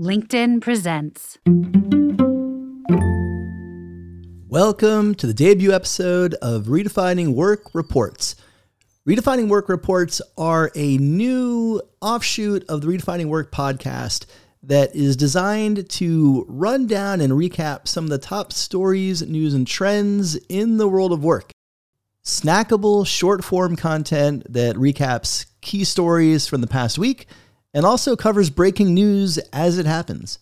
LinkedIn presents. Welcome to the debut episode of Redefining Work Reports. Redefining Work Reports are a new offshoot of the Redefining Work podcast that is designed to run down and recap some of the top stories, news, and trends in the world of work. Snackable short form content that recaps key stories from the past week and also covers breaking news as it happens.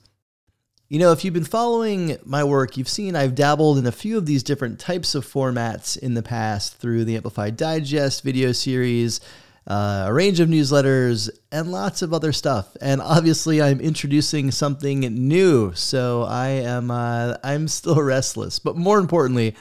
You know, if you've been following my work, you've seen I've dabbled in a few of these different types of formats in the past through the Amplified Digest video series, uh, a range of newsletters, and lots of other stuff. And obviously, I'm introducing something new, so I am uh, I'm still restless. But more importantly,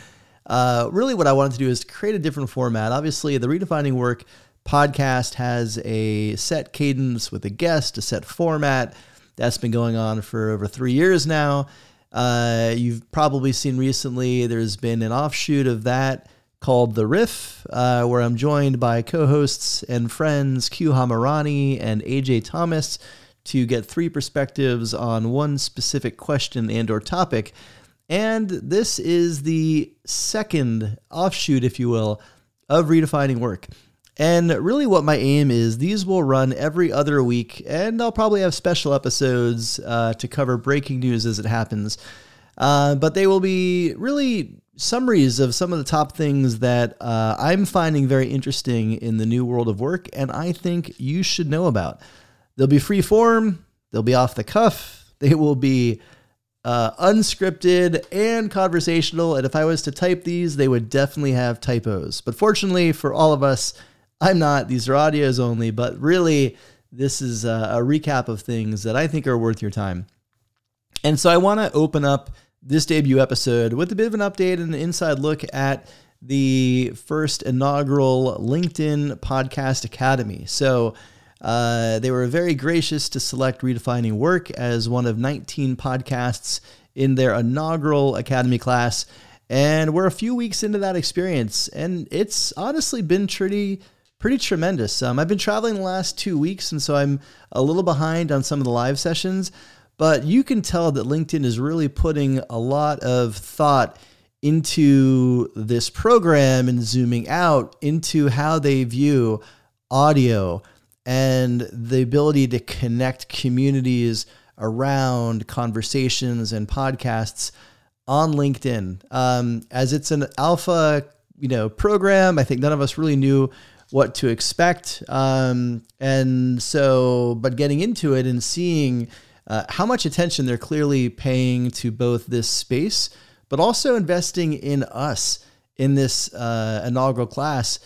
uh, really, what I wanted to do is create a different format. Obviously, the redefining work podcast has a set cadence with a guest, a set format that's been going on for over three years now. Uh, you've probably seen recently there's been an offshoot of that called The Riff, uh, where I'm joined by co hosts and friends Q Hamirani and AJ Thomas to get three perspectives on one specific question and or topic. And this is the second offshoot, if you will, of redefining work. And really, what my aim is, these will run every other week, and I'll probably have special episodes uh, to cover breaking news as it happens. Uh, but they will be really summaries of some of the top things that uh, I'm finding very interesting in the new world of work, and I think you should know about. They'll be free form, they'll be off the cuff, they will be uh, unscripted and conversational. And if I was to type these, they would definitely have typos. But fortunately for all of us, I'm not. These are audios only, but really, this is a, a recap of things that I think are worth your time. And so I want to open up this debut episode with a bit of an update and an inside look at the first inaugural LinkedIn Podcast Academy. So uh, they were very gracious to select Redefining Work as one of 19 podcasts in their inaugural Academy class. And we're a few weeks into that experience, and it's honestly been pretty pretty tremendous. Um, I've been traveling the last two weeks, and so I'm a little behind on some of the live sessions, but you can tell that LinkedIn is really putting a lot of thought into this program and zooming out into how they view audio and the ability to connect communities around conversations and podcasts on LinkedIn. Um, as it's an alpha, you know, program, I think none of us really knew what to expect. Um, and so, but getting into it and seeing uh, how much attention they're clearly paying to both this space, but also investing in us in this uh, inaugural class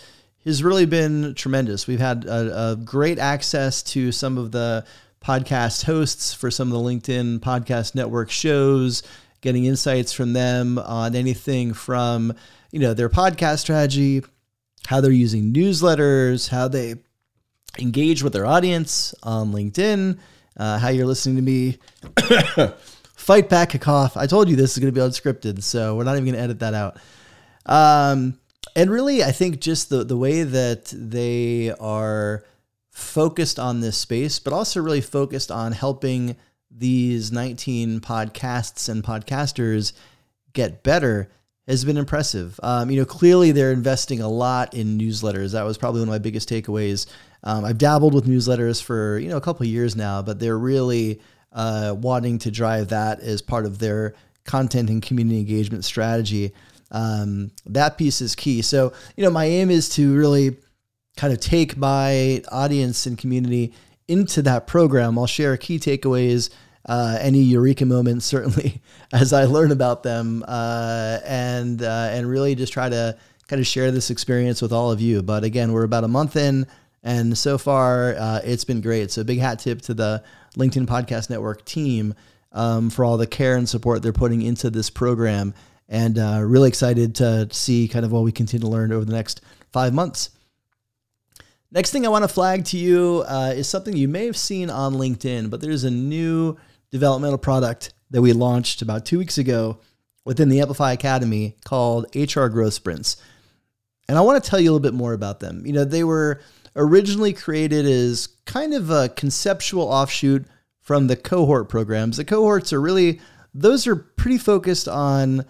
has really been tremendous. We've had a, a, great access to some of the podcast hosts for some of the LinkedIn Podcast Network shows, getting insights from them on anything from you know their podcast strategy how they're using newsletters, how they engage with their audience on LinkedIn, uh, how you're listening to me fight back a cough. I told you this is going to be unscripted, so we're not even going to edit that out. Um, and really, I think just the the way that they are focused on this space, but also really focused on helping these 19 podcasts and podcasters get better has been impressive. Um, you know, clearly they're investing a lot in newsletters. That was probably one of my biggest takeaways. Um, I've dabbled with newsletters for you know a couple years now, but they're really uh, wanting to drive that as part of their content and community engagement strategy. Um, that piece is key. So you know, my aim is to really kind of take my audience and community into that program. I'll share key takeaways uh, any eureka moments, certainly, as I learn about them, uh, and uh, and really just try to kind of share this experience with all of you. But again, we're about a month in, and so far uh, it's been great. So big hat tip to the LinkedIn Podcast Network team um, for all the care and support they're putting into this program, and uh, really excited to see kind of what we continue to learn over the next five months. Next thing I want to flag to you uh, is something you may have seen on LinkedIn, but there's a new developmental product that we launched about two weeks ago within the Amplify Academy called HR Growth Sprints. And I want to tell you a little bit more about them. You know, they were originally created as kind of a conceptual offshoot from the cohort programs. The cohorts are really, those are pretty focused on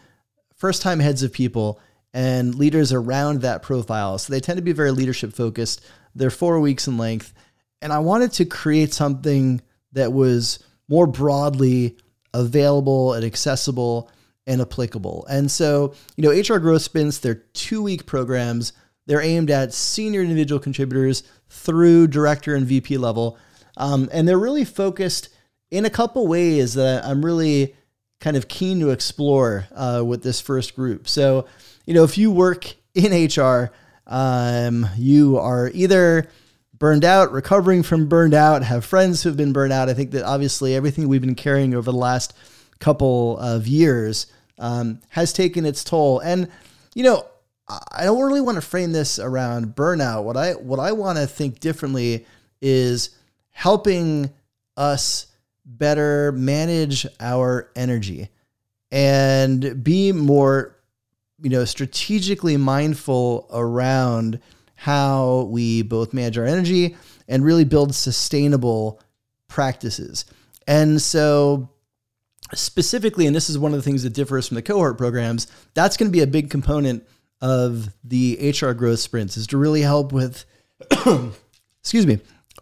first time heads of people and leaders around that profile. So they tend to be very leadership focused. They're four weeks in length. And I wanted to create something that was more broadly available and accessible and applicable. And so, you know, HR Growth Sprints, they're two week programs. They're aimed at senior individual contributors through director and VP level. Um, and they're really focused in a couple ways that I'm really kind of keen to explore uh, with this first group. So, you know, if you work in HR, um, you are either burned out, recovering from burned out, have friends who've been burned out. I think that obviously everything we've been carrying over the last couple of years um, has taken its toll. And, you know, I don't really want to frame this around burnout. What I what I want to think differently is helping us better manage our energy and be more you know strategically mindful around how we both manage our energy and really build sustainable practices. And so specifically and this is one of the things that differs from the cohort programs, that's going to be a big component of the HR growth sprints is to really help with excuse me,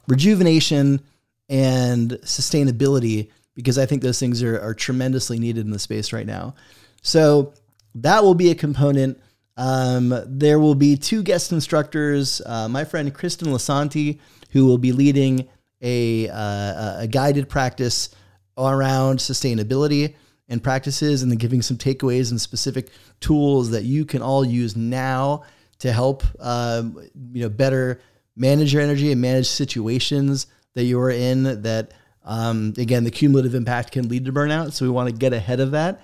rejuvenation and sustainability because I think those things are, are tremendously needed in the space right now. So that will be a component. Um, there will be two guest instructors. Uh, my friend Kristen Lasanti, who will be leading a, uh, a guided practice around sustainability and practices, and then giving some takeaways and specific tools that you can all use now to help um, you know better manage your energy and manage situations that you're in that um, again the cumulative impact can lead to burnout so we want to get ahead of that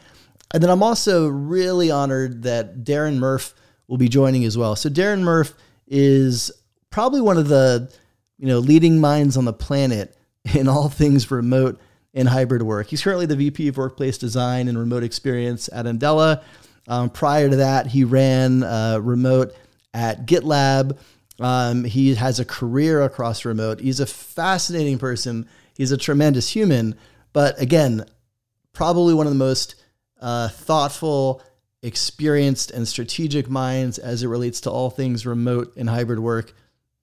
and then i'm also really honored that darren murph will be joining as well so darren murph is probably one of the you know leading minds on the planet in all things remote and hybrid work he's currently the vp of workplace design and remote experience at andela um, prior to that he ran uh, remote at gitlab um, he has a career across remote. He's a fascinating person. He's a tremendous human. But again, probably one of the most uh, thoughtful, experienced, and strategic minds as it relates to all things remote and hybrid work,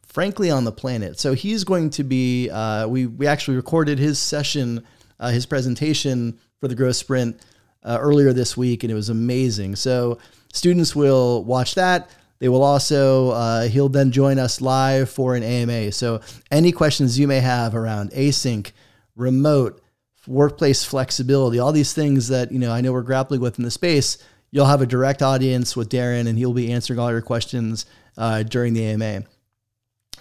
frankly, on the planet. So he's going to be, uh, we, we actually recorded his session, uh, his presentation for the Growth Sprint uh, earlier this week, and it was amazing. So students will watch that. They will also, uh, he'll then join us live for an AMA. So any questions you may have around async, remote, workplace flexibility, all these things that, you know, I know we're grappling with in the space, you'll have a direct audience with Darren and he'll be answering all your questions uh, during the AMA.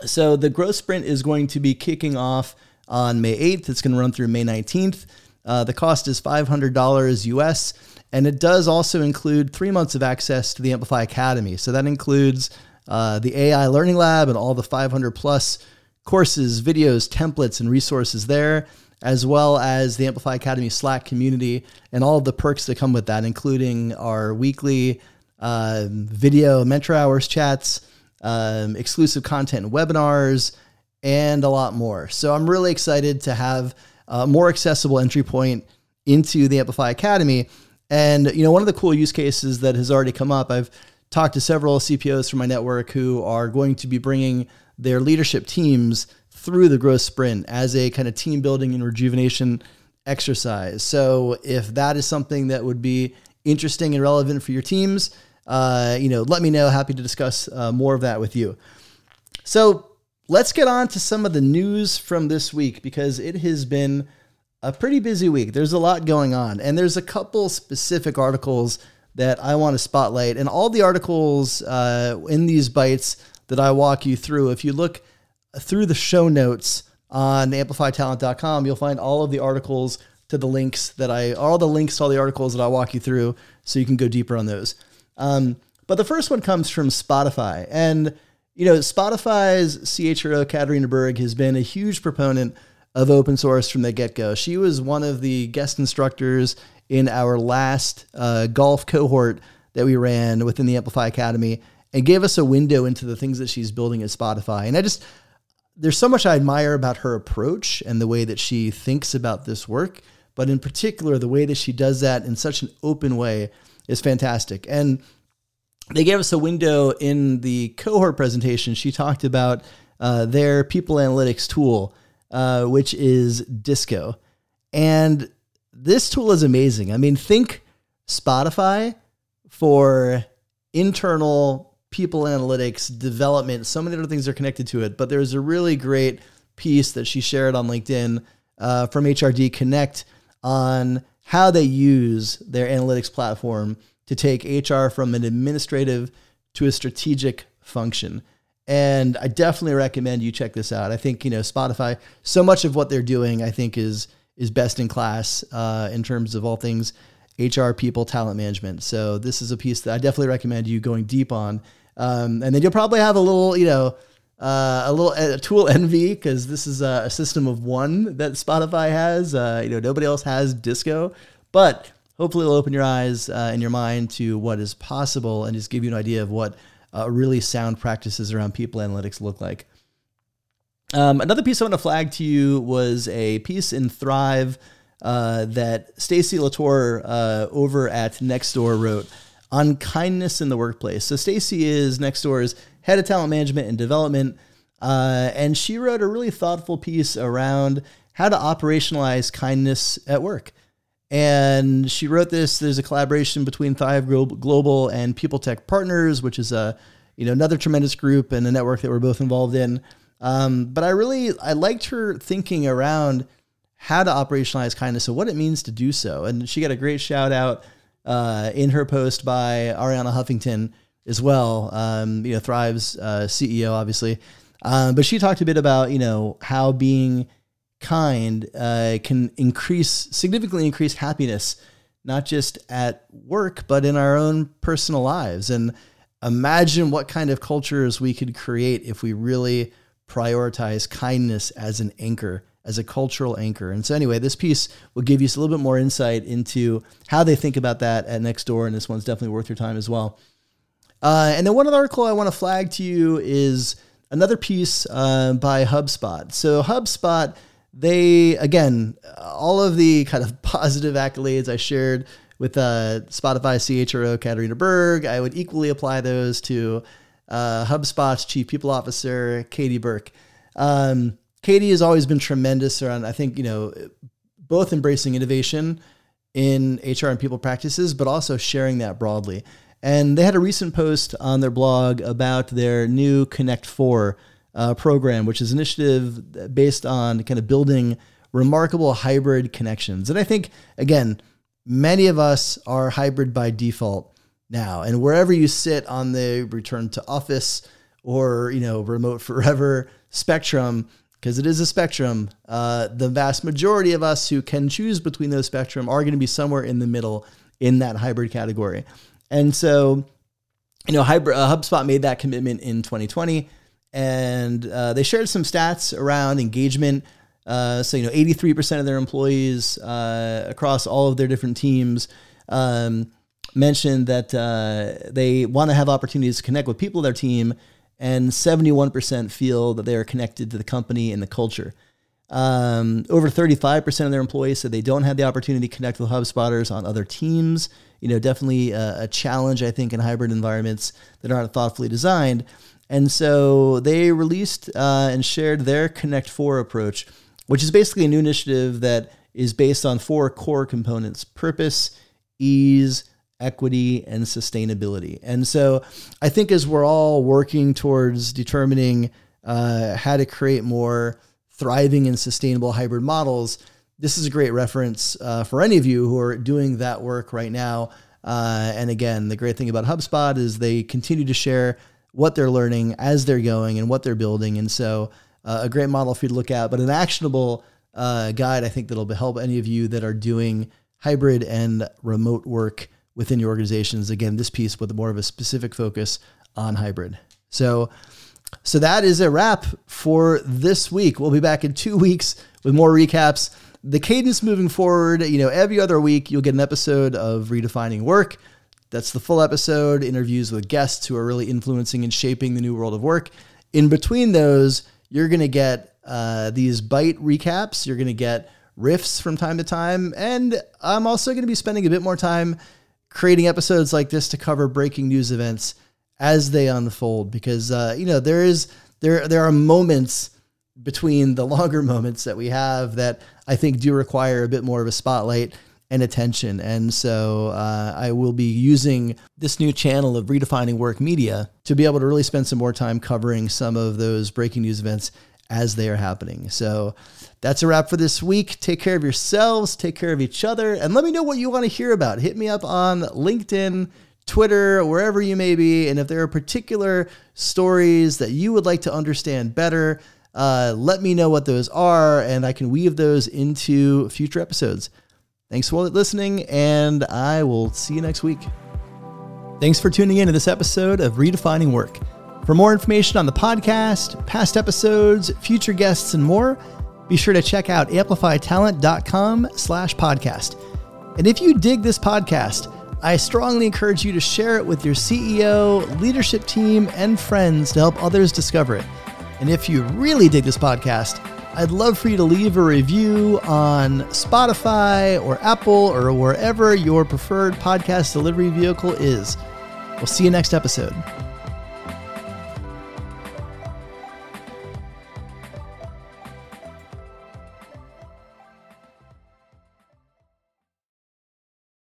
So the growth sprint is going to be kicking off on May 8th. It's going to run through May 19th. Uh, the cost is $500 US. And it does also include three months of access to the Amplify Academy. So that includes uh, the AI Learning Lab and all the 500 plus courses, videos, templates, and resources there, as well as the Amplify Academy Slack community and all of the perks that come with that, including our weekly uh, video mentor hours chats, um, exclusive content and webinars, and a lot more. So I'm really excited to have a more accessible entry point into the Amplify Academy and you know, one of the cool use cases that has already come up, I've talked to several CPOs from my network who are going to be bringing their leadership teams through the growth sprint as a kind of team building and rejuvenation exercise. So if that is something that would be interesting and relevant for your teams, uh, you know, let me know. Happy to discuss uh, more of that with you. So let's get on to some of the news from this week because it has been a pretty busy week. There's a lot going on, and there's a couple specific articles that I want to spotlight. And all the articles uh, in these bites that I walk you through, if you look through the show notes on amplifytalent.com, you'll find all of the articles to the links that I, all the links to all the articles that I walk you through, so you can go deeper on those. Um, but the first one comes from Spotify, and you know Spotify's CHRO Katarina Berg has been a huge proponent of open source from the get go. She was one of the guest instructors in our last uh, golf cohort that we ran within the Amplify Academy and gave us a window into the things that she's building at Spotify. And I just, there's so much I admire about her approach and the way that she thinks about this work, but in particular, the way that she does that in such an open way is fantastic. And they gave us a window in the cohort presentation. She talked about uh, their people analytics tool, uh, which is Disco. And this tool is amazing. I mean, think Spotify for internal people analytics, development, so many other things are connected to it. But there's a really great piece that she shared on LinkedIn uh, from HRD Connect on how they use their analytics platform to take HR from an administrative to a strategic function. And I definitely recommend you check this out. I think you know Spotify. So much of what they're doing, I think, is is best in class uh, in terms of all things HR, people, talent management. So this is a piece that I definitely recommend you going deep on um, and then you'll probably have a little, you know, uh, a little a tool envy because this is a, a, system of one that Spotify has. Uh, you know, nobody else has Disco, but hopefully it'll open your eyes uh, and your mind to what is possible and just give you an idea of what uh, really sound practices around people analytics look like. Um, another piece I want to flag to you was a piece in Thrive uh, that Stacy Latour uh, over at Nextdoor wrote on kindness in the workplace. So Stacy is Nextdoor's head of talent management and development, uh, and she wrote a really thoughtful piece around how to operationalize kindness at work. And she wrote this. There's a collaboration between Thrive Global and People Tech Partners, which is a you know another tremendous group and a network that we're both involved in. Um, but I really I liked her thinking around how to operationalize kindness and what it means to do so. And she got a great shout out uh, in her post by Arianna Huffington as well. Um, you know, Thrive's uh, CEO, obviously, um, but she talked a bit about you know how being kind uh, can increase significantly increase happiness, not just at work but in our own personal lives. And imagine what kind of cultures we could create if we really prioritize kindness as an anchor as a cultural anchor. And so, anyway, this piece will give you a little bit more insight into how they think about that at Nextdoor, and this one's definitely worth your time as well. Uh, and then one other article I want to flag to you is another piece uh, by HubSpot. So HubSpot, they again, all of the kind of positive accolades I shared with uh, Spotify CHRO Katarina Berg, I would equally apply those to uh, HubSpot's Chief People Officer Katie Burke. Um, Katie has always been tremendous around, I think, you know, both embracing innovation in HR and people practices, but also sharing that broadly. And they had a recent post on their blog about their new Connect 4 uh, program, which is an initiative based on kind of building remarkable hybrid connections. And I think, again, many of us are hybrid by default now. And wherever you sit on the return to office or, you know, remote forever spectrum, because it is a spectrum. Uh, the vast majority of us who can choose between those spectrum are going to be somewhere in the middle in that hybrid category. And so, you know, hybrid, uh, HubSpot made that commitment in 2020, and uh, they shared some stats around engagement. Uh, so, you know, 83% of their employees uh, across all of their different teams um, mentioned that uh, they want to have opportunities to connect with people of their team and 71% feel that they are connected to the company and the culture. Um, over 35% of their employees said they don't have the opportunity to connect with HubSpotters on other teams. You know, definitely a, a challenge, I think, in hybrid environments that aren't thoughtfully designed. And so they released uh, and shared their Connect 4 approach, which is basically a new initiative that is based on four core components purpose, ease, equity, and sustainability. And so I think as we're all working towards determining uh, how to create more thriving and sustainable hybrid models, this is a great reference uh, for any of you who are doing that work right now. Uh, and again, the great thing about HubSpot is they continue to share what they're learning as they're going and what they're building. And so, uh, a great model for you to look at, but an actionable uh, guide I think that'll help any of you that are doing hybrid and remote work within your organizations. Again, this piece with more of a specific focus on hybrid. So, so that is a wrap for this week. We'll be back in two weeks with more recaps. The cadence moving forward, you know, every other week you'll get an episode of Redefining Work. That's the full episode, interviews with guests who are really influencing and shaping the new world of work. In between those, you're going to get uh, these bite recaps. You're going to get riffs from time to time. And I'm also going to be spending a bit more time creating episodes like this to cover breaking news events as they unfold because uh, you know there is there there are moments between the longer moments that we have that I think do require a bit more of a spotlight and attention. And so uh, I will be using this new channel of Redefining Work Media to be able to really spend some more time covering some of those breaking news events as they are happening. So that's a wrap for this week. Take care of yourselves, take care of each other, and let me know what you want to hear about. Hit me up on LinkedIn. Twitter, wherever you may be, and if there are particular stories that you would like to understand better, uh, let me know what those are, and I can weave those into future episodes. Thanks for listening, and I will see you next week. Thanks for tuning in to this episode of Redefining Work. For more information on the podcast, past episodes, future guests, and more, be sure to check out amplifytalent.com slash podcast. And if you dig this podcast, I strongly encourage you to share it with your CEO, leadership team, and friends to help others discover it. And if you really dig this podcast, I'd love for you to leave a review on Spotify or Apple or wherever your preferred podcast delivery vehicle is. We'll see you next episode.